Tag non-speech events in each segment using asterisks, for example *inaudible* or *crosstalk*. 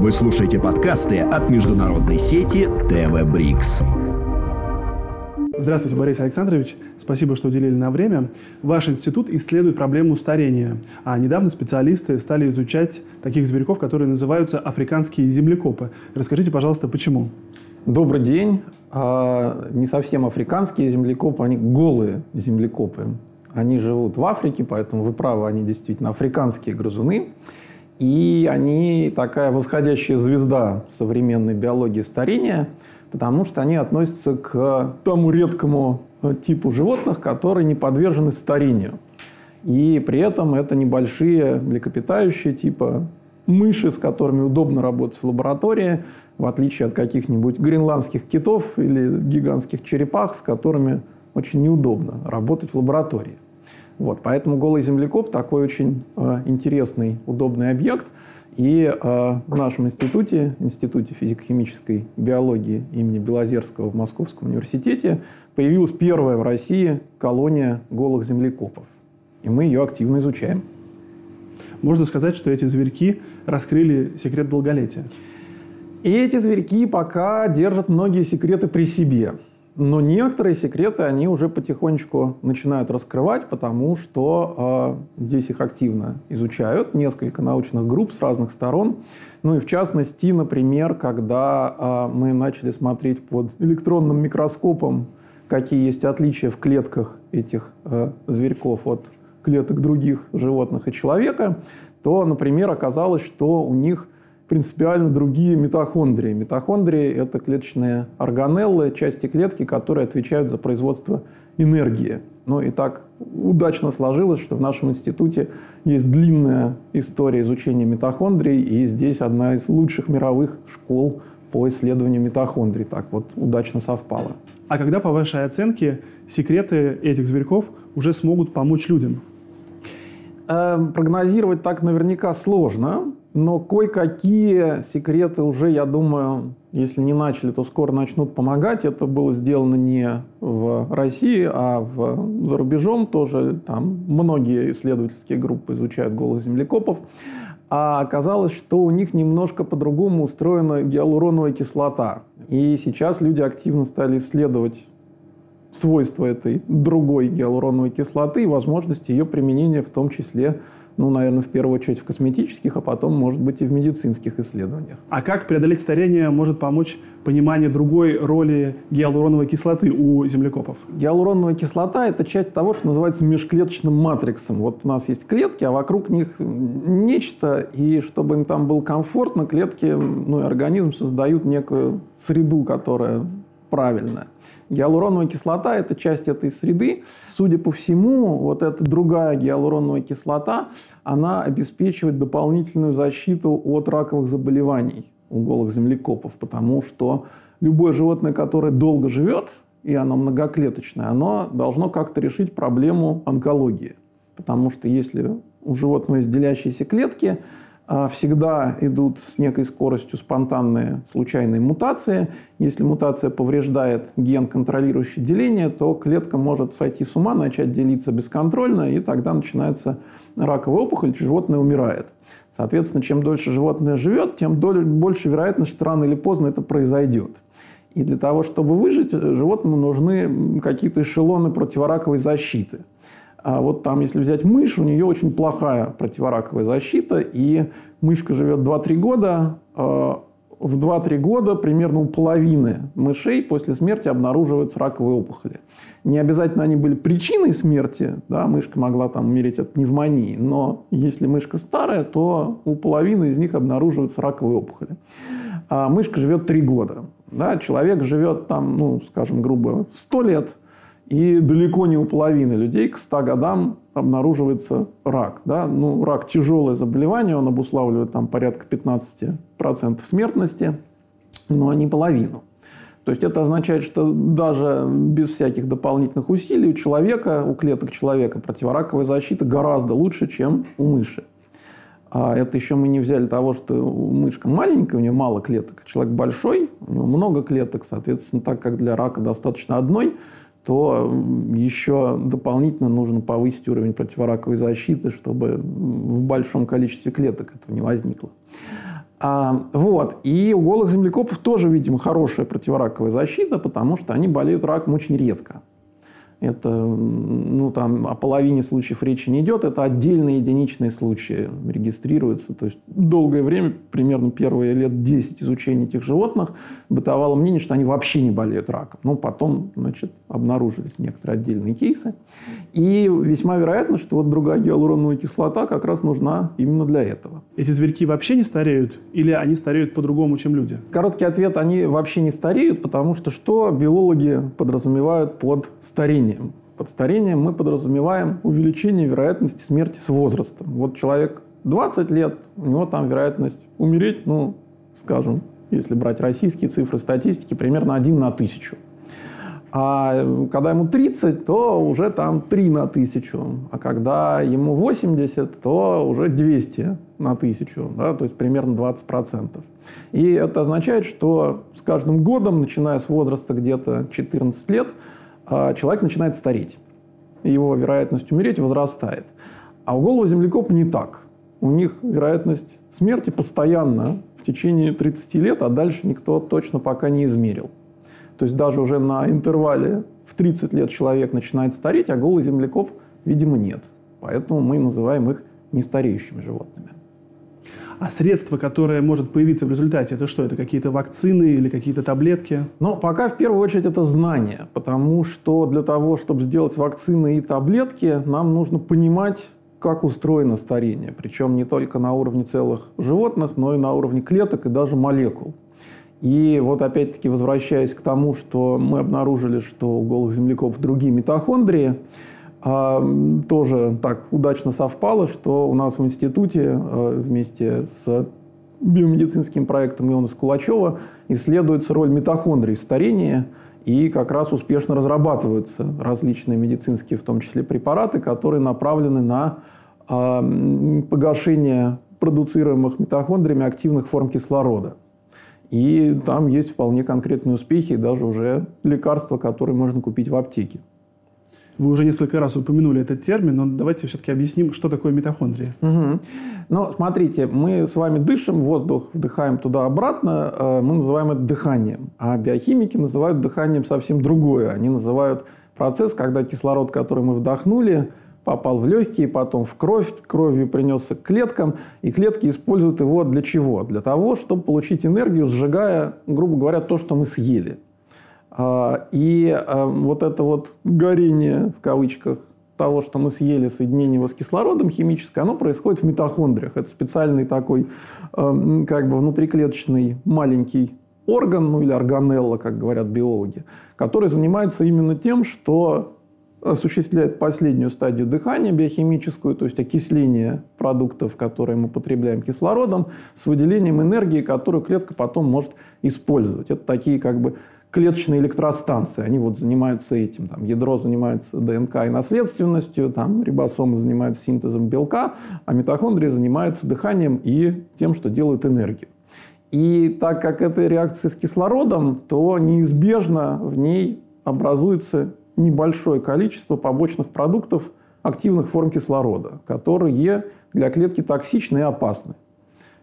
Вы слушаете подкасты от международной сети ТВ Брикс. Здравствуйте, Борис Александрович. Спасибо, что уделили нам время. Ваш институт исследует проблему старения, а недавно специалисты стали изучать таких зверьков, которые называются африканские землекопы. Расскажите, пожалуйста, почему? Добрый день. А, не совсем африканские землекопы, они голые землекопы. Они живут в Африке, поэтому вы правы, они действительно африканские грызуны. И они такая восходящая звезда современной биологии старения – потому что они относятся к тому редкому типу животных, которые не подвержены старению. И при этом это небольшие млекопитающие типа мыши, с которыми удобно работать в лаборатории, в отличие от каких-нибудь гренландских китов или гигантских черепах, с которыми очень неудобно работать в лаборатории. Вот, поэтому голый землекоп такой очень э, интересный, удобный объект – и э, в нашем институте, Институте физико-химической биологии имени Белозерского в Московском университете, появилась первая в России колония голых землекопов. И мы ее активно изучаем. Можно сказать, что эти зверьки раскрыли секрет долголетия. И эти зверьки пока держат многие секреты при себе – но некоторые секреты они уже потихонечку начинают раскрывать, потому что э, здесь их активно изучают несколько научных групп с разных сторон. Ну и в частности, например, когда э, мы начали смотреть под электронным микроскопом, какие есть отличия в клетках этих э, зверьков от клеток других животных и человека, то, например, оказалось, что у них принципиально другие митохондрии. Митохондрии – это клеточные органеллы, части клетки, которые отвечают за производство энергии. Ну и так удачно сложилось, что в нашем институте есть длинная история изучения митохондрий, и здесь одна из лучших мировых школ по исследованию митохондрий. Так вот удачно совпало. А когда, по вашей оценке, секреты этих зверьков уже смогут помочь людям? Эм, прогнозировать так наверняка сложно, но кое-какие секреты уже, я думаю, если не начали, то скоро начнут помогать. Это было сделано не в России, а в, за рубежом тоже. Там многие исследовательские группы изучают голых землекопов. А оказалось, что у них немножко по-другому устроена гиалуроновая кислота. И сейчас люди активно стали исследовать свойства этой другой гиалуроновой кислоты и возможности ее применения в том числе ну, наверное, в первую очередь в косметических, а потом, может быть, и в медицинских исследованиях. А как преодолеть старение может помочь понимание другой роли гиалуроновой кислоты у землекопов? Гиалуроновая кислота – это часть того, что называется межклеточным матриксом. Вот у нас есть клетки, а вокруг них нечто, и чтобы им там было комфортно, клетки, ну и организм создают некую среду, которая правильная. Гиалуроновая кислота – это часть этой среды. Судя по всему, вот эта другая гиалуроновая кислота, она обеспечивает дополнительную защиту от раковых заболеваний у голых землекопов, потому что любое животное, которое долго живет, и оно многоклеточное, оно должно как-то решить проблему онкологии. Потому что если у животного есть делящиеся клетки – всегда идут с некой скоростью спонтанные случайные мутации. Если мутация повреждает ген, контролирующий деление, то клетка может сойти с ума, начать делиться бесконтрольно, и тогда начинается раковая опухоль, животное умирает. Соответственно, чем дольше животное живет, тем больше вероятность, что рано или поздно это произойдет. И для того, чтобы выжить, животному нужны какие-то эшелоны противораковой защиты – а вот там, если взять мышь, у нее очень плохая противораковая защита, и мышка живет 2-3 года, а в 2-3 года примерно у половины мышей после смерти обнаруживаются раковые опухоли. Не обязательно они были причиной смерти, да, мышка могла там умереть от пневмонии, но если мышка старая, то у половины из них обнаруживаются раковые опухоли. А мышка живет 3 года. Да, человек живет там, ну, скажем, грубо, 100 лет, и далеко не у половины людей к 100 годам обнаруживается рак. Да? Ну, рак – тяжелое заболевание, он обуславливает там, порядка 15% смертности, но не половину. То есть это означает, что даже без всяких дополнительных усилий у человека, у клеток человека противораковая защита гораздо лучше, чем у мыши. А это еще мы не взяли того, что мышка маленькая, у нее мало клеток. Человек большой, у него много клеток, соответственно, так как для рака достаточно одной – то еще дополнительно нужно повысить уровень противораковой защиты, чтобы в большом количестве клеток этого не возникло. А, вот. И у голых землекопов тоже, видимо, хорошая противораковая защита, потому что они болеют раком очень редко. Это, ну, там, о половине случаев речи не идет. Это отдельные единичные случаи регистрируются. То есть, долгое время, примерно первые лет 10 изучения этих животных, бытовало мнение, что они вообще не болеют раком. Но потом, значит, обнаружились некоторые отдельные кейсы. И весьма вероятно, что вот другая гиалуроновая кислота как раз нужна именно для этого. Эти зверьки вообще не стареют? Или они стареют по-другому, чем люди? Короткий ответ – они вообще не стареют, потому что что биологи подразумевают под старением? Старением. Под старением мы подразумеваем увеличение вероятности смерти с возрастом. Вот человек 20 лет, у него там вероятность умереть, ну, скажем, если брать российские цифры статистики, примерно 1 на тысячу. А когда ему 30, то уже там 3 на тысячу. А когда ему 80, то уже 200 на тысячу. Да? То есть примерно 20%. И это означает, что с каждым годом, начиная с возраста где-то 14 лет, а человек начинает стареть. Его вероятность умереть возрастает. А у голого землекопа не так. У них вероятность смерти постоянно в течение 30 лет, а дальше никто точно пока не измерил. То есть даже уже на интервале в 30 лет человек начинает стареть, а голый землекоп, видимо, нет. Поэтому мы называем их нестареющими животными. А средство, которое может появиться в результате, это что? Это какие-то вакцины или какие-то таблетки? Ну, пока в первую очередь это знание, потому что для того, чтобы сделать вакцины и таблетки, нам нужно понимать, как устроено старение. Причем не только на уровне целых животных, но и на уровне клеток и даже молекул. И вот опять-таки возвращаясь к тому, что мы обнаружили, что у голых земляков другие митохондрии, тоже так удачно совпало, что у нас в институте а, вместе с биомедицинским проектом Иона Скулачева исследуется роль митохондрий в старении, и как раз успешно разрабатываются различные медицинские, в том числе препараты, которые направлены на а, погашение продуцируемых митохондриями активных форм кислорода. И там есть вполне конкретные успехи, даже уже лекарства, которые можно купить в аптеке. Вы уже несколько раз упомянули этот термин, но давайте все-таки объясним, что такое митохондрия. Угу. Ну, смотрите, мы с вами дышим, воздух вдыхаем туда-обратно, э, мы называем это дыханием. А биохимики называют дыханием совсем другое. Они называют процесс, когда кислород, который мы вдохнули, попал в легкие, потом в кровь, кровью принесся к клеткам, и клетки используют его для чего? Для того, чтобы получить энергию, сжигая, грубо говоря, то, что мы съели. А, и а, вот это вот горение, в кавычках, того, что мы съели, соединение его с кислородом химическое, оно происходит в митохондриях. Это специальный такой а, как бы внутриклеточный маленький орган, ну или органелла, как говорят биологи, который занимается именно тем, что осуществляет последнюю стадию дыхания биохимическую, то есть окисление продуктов, которые мы потребляем кислородом, с выделением энергии, которую клетка потом может использовать. Это такие как бы клеточные электростанции, они вот занимаются этим. Там, ядро занимается ДНК и наследственностью, там, рибосомы занимаются синтезом белка, а митохондрии занимаются дыханием и тем, что делают энергию. И так как это реакция с кислородом, то неизбежно в ней образуется небольшое количество побочных продуктов активных форм кислорода, которые для клетки токсичны и опасны.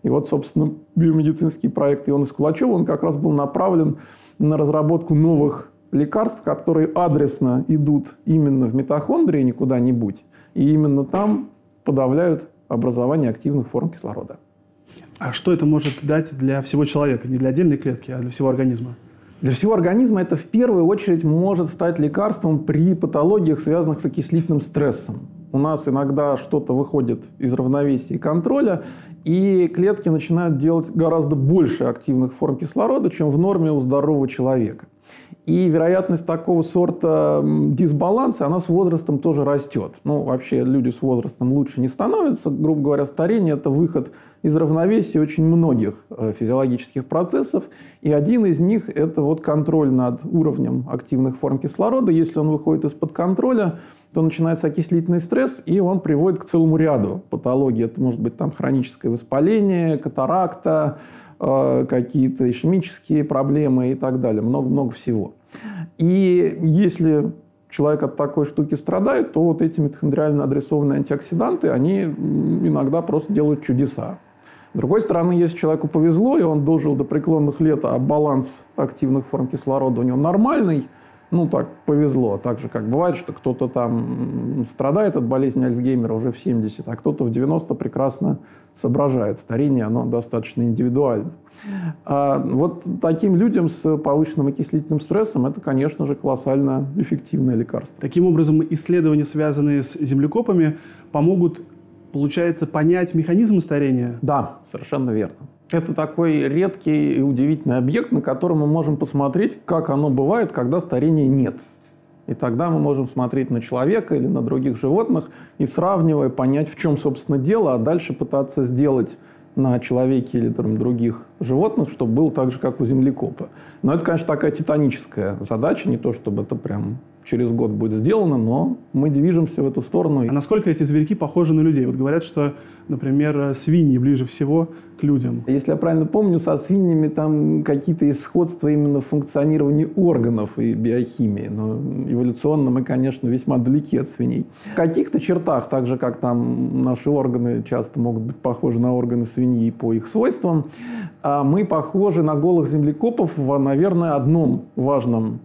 И вот, собственно, биомедицинский проект Иона Скулачева, он как раз был направлен на разработку новых лекарств, которые адресно идут именно в митохондрии, не куда-нибудь, и именно там подавляют образование активных форм кислорода. А что это может дать для всего человека? Не для отдельной клетки, а для всего организма? Для всего организма это в первую очередь может стать лекарством при патологиях, связанных с окислительным стрессом. У нас иногда что-то выходит из равновесия и контроля, и клетки начинают делать гораздо больше активных форм кислорода, чем в норме у здорового человека. И вероятность такого сорта дисбаланса, она с возрастом тоже растет. Ну, вообще люди с возрастом лучше не становятся. Грубо говоря, старение – это выход из равновесия очень многих э, физиологических процессов. И один из них – это вот контроль над уровнем активных форм кислорода. Если он выходит из-под контроля, то начинается окислительный стресс, и он приводит к целому ряду патологий. Это может быть там хроническое воспаление, катаракта, э, какие-то ишемические проблемы и так далее. Много-много всего. И если человек от такой штуки страдает, то вот эти митохондриально адресованные антиоксиданты, они иногда просто делают чудеса. С другой стороны, если человеку повезло, и он дожил до преклонных лет, а баланс активных форм кислорода у него нормальный, ну, так повезло. Так же, как бывает, что кто-то там страдает от болезни Альцгеймера уже в 70, а кто-то в 90 прекрасно соображает. Старение, оно достаточно индивидуально. А вот таким людям с повышенным окислительным стрессом это, конечно же, колоссально эффективное лекарство. Таким образом, исследования, связанные с землекопами, помогут, получается, понять механизм старения? Да, совершенно верно. Это такой редкий и удивительный объект, на котором мы можем посмотреть, как оно бывает, когда старения нет. И тогда мы можем смотреть на человека или на других животных и сравнивая понять, в чем, собственно, дело, а дальше пытаться сделать на человеке или там, других животных, чтобы было так же, как у землекопа. Но это, конечно, такая титаническая задача, не то чтобы это прям через год будет сделано, но мы движемся в эту сторону. А насколько эти зверьки похожи на людей? Вот говорят, что, например, свиньи ближе всего к людям. Если я правильно помню, со свиньями там какие-то исходства именно в функционировании органов и биохимии. Но эволюционно мы, конечно, весьма далеки от свиней. В каких-то чертах, так же как там наши органы часто могут быть похожи на органы свиньи по их свойствам, мы похожи на голых землекопов в, наверное, одном важном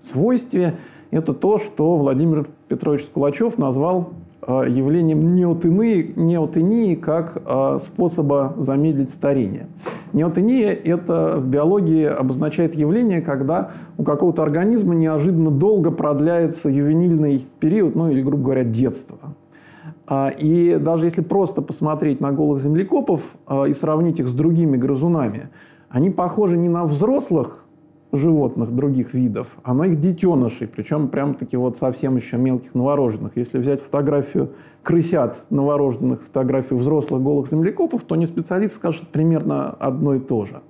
свойстве – это то, что Владимир Петрович Скулачев назвал э, явлением неотении, неотении как э, способа замедлить старение. Неотения – это в биологии обозначает явление, когда у какого-то организма неожиданно долго продляется ювенильный период, ну или, грубо говоря, детство. А, и даже если просто посмотреть на голых землекопов э, и сравнить их с другими грызунами, они похожи не на взрослых животных других видов, а на их детенышей, причем прям-таки вот совсем еще мелких новорожденных. Если взять фотографию крысят новорожденных, фотографию взрослых голых землекопов, то не специалист скажет примерно одно и то же.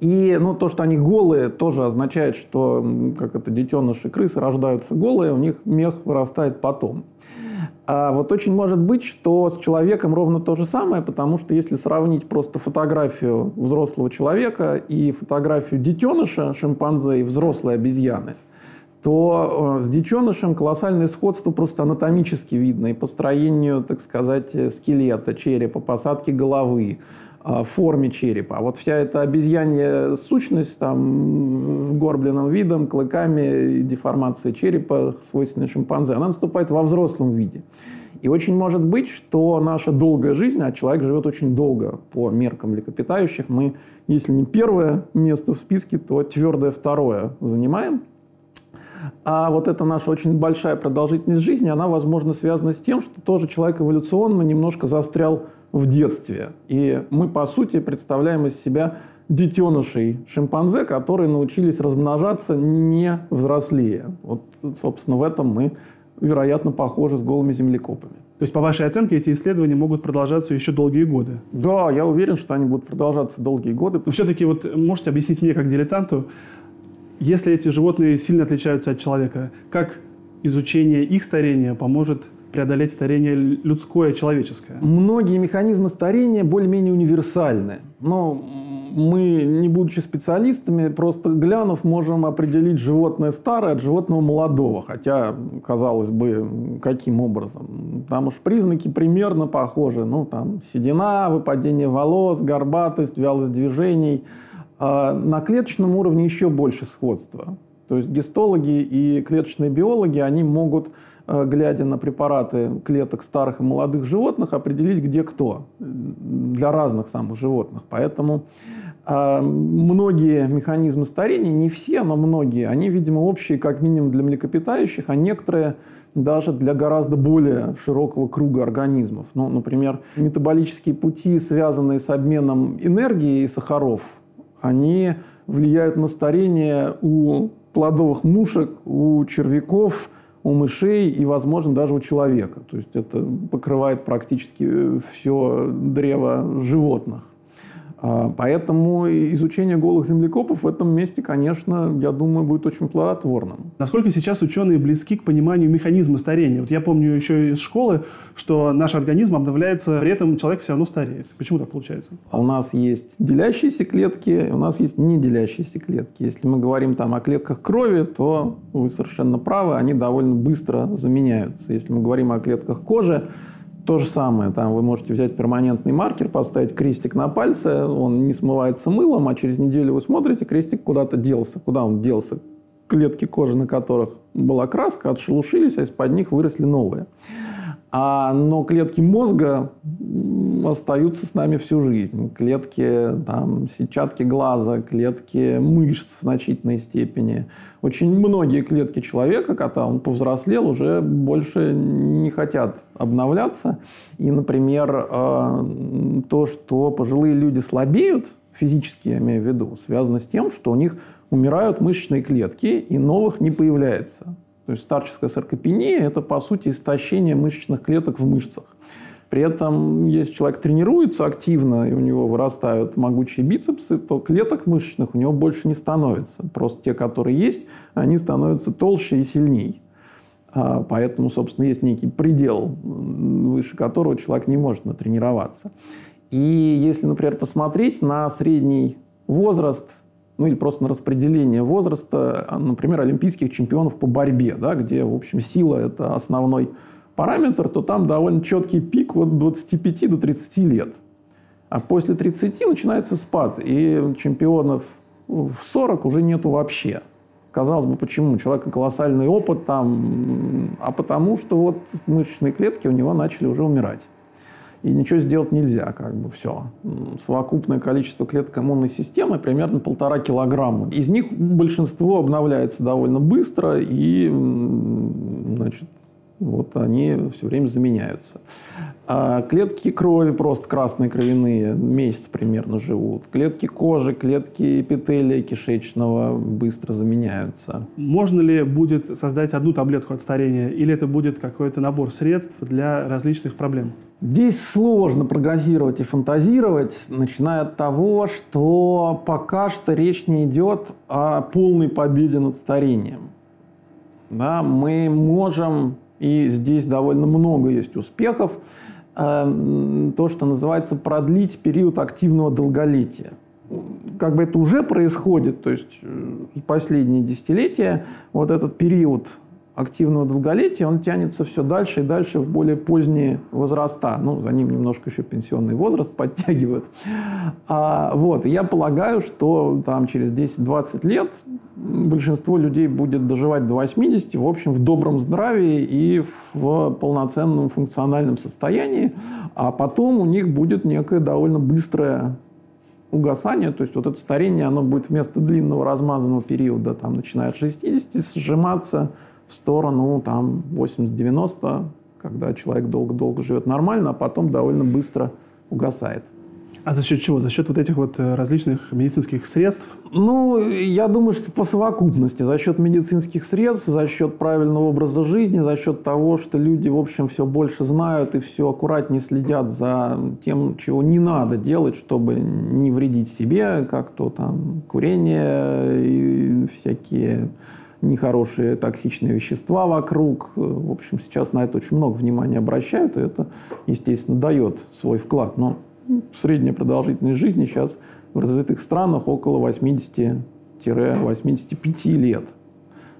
И ну, то, что они голые, тоже означает, что как это, детеныши крысы рождаются голые, у них мех вырастает потом. А вот очень может быть, что с человеком ровно то же самое, потому что если сравнить просто фотографию взрослого человека и фотографию детеныша шимпанзе и взрослой обезьяны, то э, с детенышем колоссальное сходство просто анатомически видно и по строению, так сказать, скелета, черепа, посадки головы, форме черепа. А вот вся эта обезьянья сущность там, с горбленным видом, клыками деформацией черепа, свойственной шимпанзе, она наступает во взрослом виде. И очень может быть, что наша долгая жизнь, а человек живет очень долго по меркам млекопитающих, мы, если не первое место в списке, то твердое второе занимаем. А вот эта наша очень большая продолжительность жизни, она, возможно, связана с тем, что тоже человек эволюционно немножко застрял в детстве. И мы, по сути, представляем из себя детенышей шимпанзе, которые научились размножаться не взрослее. Вот, собственно, в этом мы, вероятно, похожи с голыми землекопами. То есть, по вашей оценке, эти исследования могут продолжаться еще долгие годы? Да, я уверен, что они будут продолжаться долгие годы. Но все-таки вот можете объяснить мне, как дилетанту, если эти животные сильно отличаются от человека, как изучение их старения поможет преодолеть старение людское, человеческое? Многие механизмы старения более-менее универсальны. Но мы, не будучи специалистами, просто глянув, можем определить животное старое от животного молодого. Хотя, казалось бы, каким образом? Там уж признаки примерно похожи. Ну, там седина, выпадение волос, горбатость, вялость движений. А на клеточном уровне еще больше сходства. То есть гистологи и клеточные биологи, они могут глядя на препараты клеток старых и молодых животных, определить, где кто для разных самых животных. Поэтому э, многие механизмы старения, не все, но многие, они, видимо, общие как минимум для млекопитающих, а некоторые даже для гораздо более широкого круга организмов. Ну, например, метаболические пути, связанные с обменом энергии и сахаров, они влияют на старение у плодовых мушек, у червяков – у мышей и, возможно, даже у человека. То есть это покрывает практически все древо животных. А, поэтому изучение голых землекопов в этом месте, конечно, я думаю, будет очень плодотворным. Насколько сейчас ученые близки к пониманию механизма старения? Вот я помню еще из школы, что наш организм обновляется, при этом человек все равно стареет. Почему так получается? У нас есть делящиеся клетки, у нас есть неделящиеся клетки. Если мы говорим там о клетках крови, то вы совершенно правы, они довольно быстро заменяются. Если мы говорим о клетках кожи, то же самое. Там вы можете взять перманентный маркер, поставить крестик на пальце, он не смывается мылом, а через неделю вы смотрите, крестик куда-то делся. Куда он делся? Клетки кожи, на которых была краска, отшелушились, а из-под них выросли новые. А, но клетки мозга остаются с нами всю жизнь. Клетки там, сетчатки глаза, клетки мышц в значительной степени. Очень многие клетки человека, когда он повзрослел, уже больше не хотят обновляться. И, например, э, то, что пожилые люди слабеют, физически я имею в виду, связано с тем, что у них умирают мышечные клетки, и новых не появляется. То есть старческая саркопения – это, по сути, истощение мышечных клеток в мышцах. При этом, если человек тренируется активно, и у него вырастают могучие бицепсы, то клеток мышечных у него больше не становится. Просто те, которые есть, они становятся толще и сильнее. А, поэтому, собственно, есть некий предел, выше которого человек не может натренироваться. И если, например, посмотреть на средний возраст ну или просто на распределение возраста, а, например, олимпийских чемпионов по борьбе, да, где, в общем, сила – это основной параметр, то там довольно четкий пик от 25 до 30 лет. А после 30 начинается спад, и чемпионов в 40 уже нету вообще. Казалось бы, почему? У человека колоссальный опыт там, а потому что вот мышечные клетки у него начали уже умирать и ничего сделать нельзя, как бы все. Совокупное количество клеток иммунной системы примерно полтора килограмма. Из них большинство обновляется довольно быстро и, значит, вот они все время заменяются. А клетки крови просто красные кровяные месяц примерно живут. Клетки кожи, клетки эпителия кишечного быстро заменяются. Можно ли будет создать одну таблетку от старения или это будет какой-то набор средств для различных проблем? Здесь сложно прогнозировать и фантазировать, начиная от того, что пока что речь не идет о полной победе над старением. Да, мы можем и здесь довольно много есть успехов, э, то, что называется продлить период активного долголетия. Как бы это уже происходит, то есть э, последние десятилетия, вот этот период активного долголетия, он тянется все дальше и дальше в более поздние возраста. Ну, за ним немножко еще пенсионный возраст *laughs* подтягивают. А, вот, я полагаю, что там через 10-20 лет большинство людей будет доживать до 80, в общем, в добром здравии и в полноценном функциональном состоянии, а потом у них будет некое довольно быстрое угасание, то есть вот это старение, оно будет вместо длинного размазанного периода, там, начиная от 60, сжиматься в сторону там 80-90, когда человек долго-долго живет нормально, а потом довольно быстро угасает. А за счет чего? За счет вот этих вот э, различных медицинских средств? Ну, я думаю, что по совокупности. За счет медицинских средств, за счет правильного образа жизни, за счет того, что люди, в общем, все больше знают и все аккуратнее следят за тем, чего не надо делать, чтобы не вредить себе, как то там курение и всякие нехорошие токсичные вещества вокруг. В общем, сейчас на это очень много внимания обращают, и это, естественно, дает свой вклад. Но средняя продолжительность жизни сейчас в развитых странах около 80-85 лет.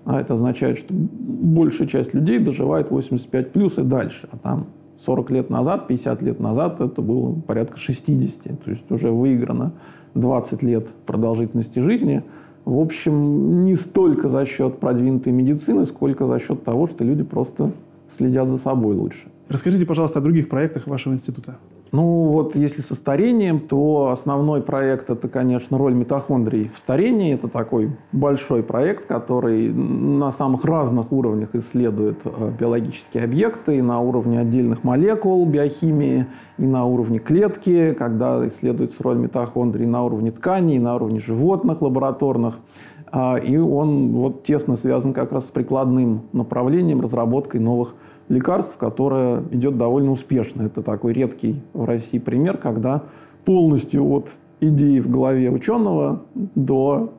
А это означает, что большая часть людей доживает 85 плюс и дальше. А там 40 лет назад, 50 лет назад это было порядка 60. То есть уже выиграно 20 лет продолжительности жизни – в общем, не столько за счет продвинутой медицины, сколько за счет того, что люди просто следят за собой лучше. Расскажите, пожалуйста, о других проектах вашего института. Ну вот если со старением, то основной проект это, конечно, роль митохондрий в старении. Это такой большой проект, который на самых разных уровнях исследует э, биологические объекты, и на уровне отдельных молекул биохимии, и на уровне клетки, когда исследуется роль митохондрий на уровне тканей, на уровне животных лабораторных. А, и он вот тесно связан как раз с прикладным направлением, разработкой новых лекарств, которое идет довольно успешно. Это такой редкий в России пример, когда полностью от идеи в голове ученого до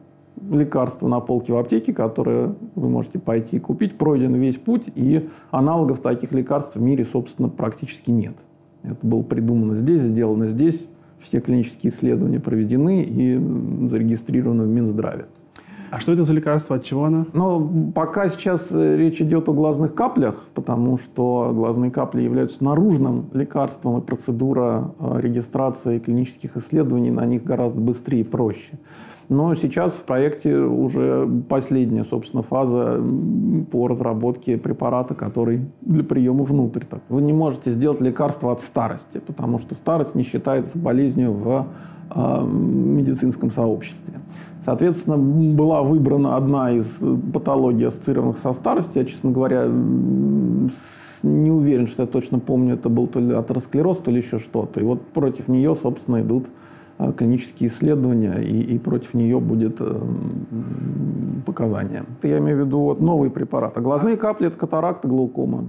лекарства на полке в аптеке, которое вы можете пойти и купить, пройден весь путь, и аналогов таких лекарств в мире, собственно, практически нет. Это было придумано здесь, сделано здесь, все клинические исследования проведены и зарегистрированы в Минздраве. А что это за лекарство, от чего оно? Ну, пока сейчас э, речь идет о глазных каплях, потому что глазные капли являются наружным лекарством, и процедура э, регистрации клинических исследований на них гораздо быстрее и проще. Но сейчас в проекте уже последняя, собственно, фаза по разработке препарата, который для приема внутрь. Вы не можете сделать лекарство от старости, потому что старость не считается болезнью в медицинском сообществе. Соответственно, была выбрана одна из патологий, ассоциированных со старостью. Я, честно говоря, не уверен, что я точно помню, это был то ли атеросклероз, то ли еще что-то. И вот против нее, собственно, идут Э, клинические исследования, и, и против нее будет э, показания. Я имею в виду вот новый препарат. А глазные капли – это катаракта, глаукома,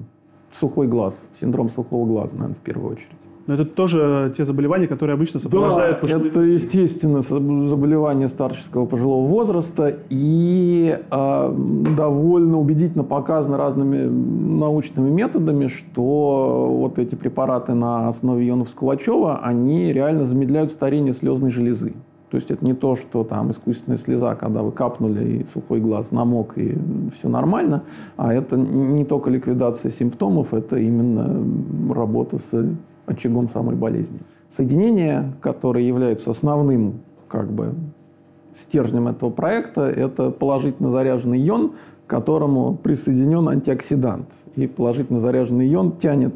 сухой глаз, синдром сухого глаза, наверное, в первую очередь. Но это тоже те заболевания, которые обычно сопровождают... Да, пожилых... это, естественно, заболевание старческого пожилого возраста и э, довольно убедительно показано разными научными методами, что вот эти препараты на основе ионов Скулачева, они реально замедляют старение слезной железы. То есть это не то, что там искусственная слеза, когда вы капнули и сухой глаз намок и все нормально, а это не только ликвидация симптомов, это именно работа с очагом самой болезни. Соединения, которые являются основным как бы, стержнем этого проекта, это положительно заряженный ион, к которому присоединен антиоксидант. И положительно заряженный ион тянет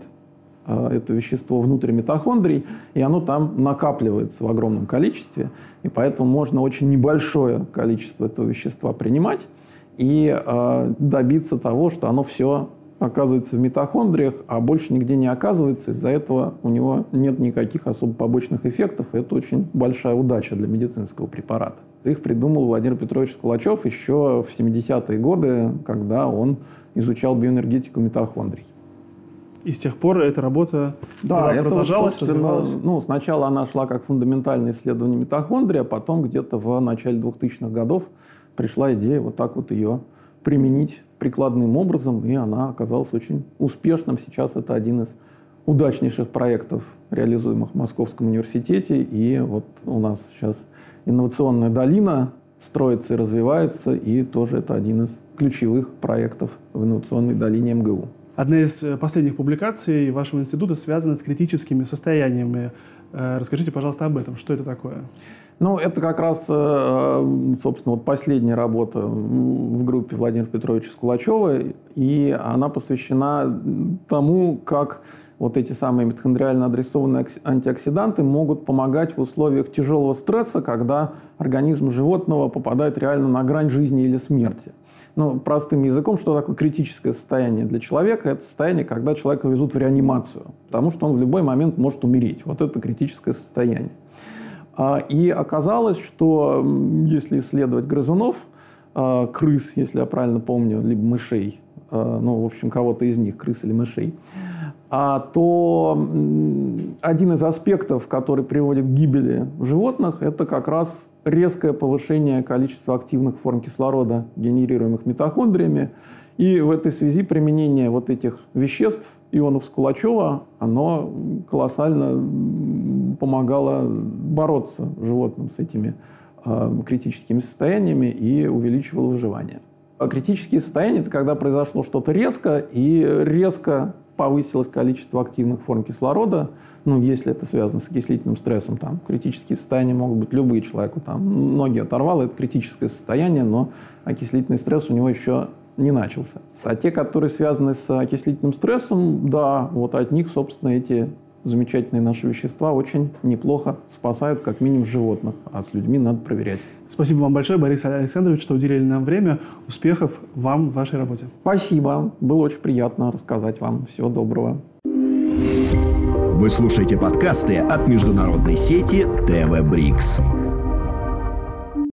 э, это вещество внутрь митохондрий, и оно там накапливается в огромном количестве. И поэтому можно очень небольшое количество этого вещества принимать и э, добиться того, что оно все оказывается в митохондриях, а больше нигде не оказывается. Из-за этого у него нет никаких особо побочных эффектов. Это очень большая удача для медицинского препарата. Их придумал Владимир Петрович Скулачев еще в 70-е годы, когда он изучал биоэнергетику митохондрий. И с тех пор эта работа да, это продолжалась, развивалась? Ну, сначала она шла как фундаментальное исследование митохондрии, а потом где-то в начале 2000-х годов пришла идея вот так вот ее применить прикладным образом, и она оказалась очень успешным. Сейчас это один из удачнейших проектов, реализуемых в Московском университете. И вот у нас сейчас инновационная долина строится и развивается, и тоже это один из ключевых проектов в инновационной долине МГУ. Одна из э, последних публикаций вашего института связана с критическими состояниями. Э, расскажите, пожалуйста, об этом. Что это такое? Ну, это как раз, э, собственно, вот последняя работа в группе Владимира Петровича Скулачева, и она посвящена тому, как вот эти самые митохондриально адресованные антиоксиданты могут помогать в условиях тяжелого стресса, когда организм животного попадает реально на грань жизни или смерти. Ну, простым языком, что такое критическое состояние для человека? Это состояние, когда человека везут в реанимацию, потому что он в любой момент может умереть. Вот это критическое состояние. А, и оказалось, что если исследовать грызунов, а, крыс, если я правильно помню, либо мышей, а, ну, в общем, кого-то из них, крыс или мышей, то один из аспектов, который приводит к гибели животных, это как раз резкое повышение количества активных форм кислорода, генерируемых митохондриями. И в этой связи применение вот этих веществ ионов Скулачева, оно колоссально помогало бороться животным с этими э, критическими состояниями и увеличивало выживание. А критические состояния – это когда произошло что-то резко, и резко повысилось количество активных форм кислорода, ну, если это связано с окислительным стрессом, там, критические состояния могут быть любые человеку, там, ноги оторвало, это критическое состояние, но окислительный стресс у него еще не начался. А те, которые связаны с окислительным стрессом, да, вот от них, собственно, эти замечательные наши вещества очень неплохо спасают, как минимум, животных. А с людьми надо проверять. Спасибо вам большое, Борис Александрович, что уделили нам время. Успехов вам в вашей работе. Спасибо. Было очень приятно рассказать вам. Всего доброго. Вы слушаете подкасты от международной сети ТВ Брикс.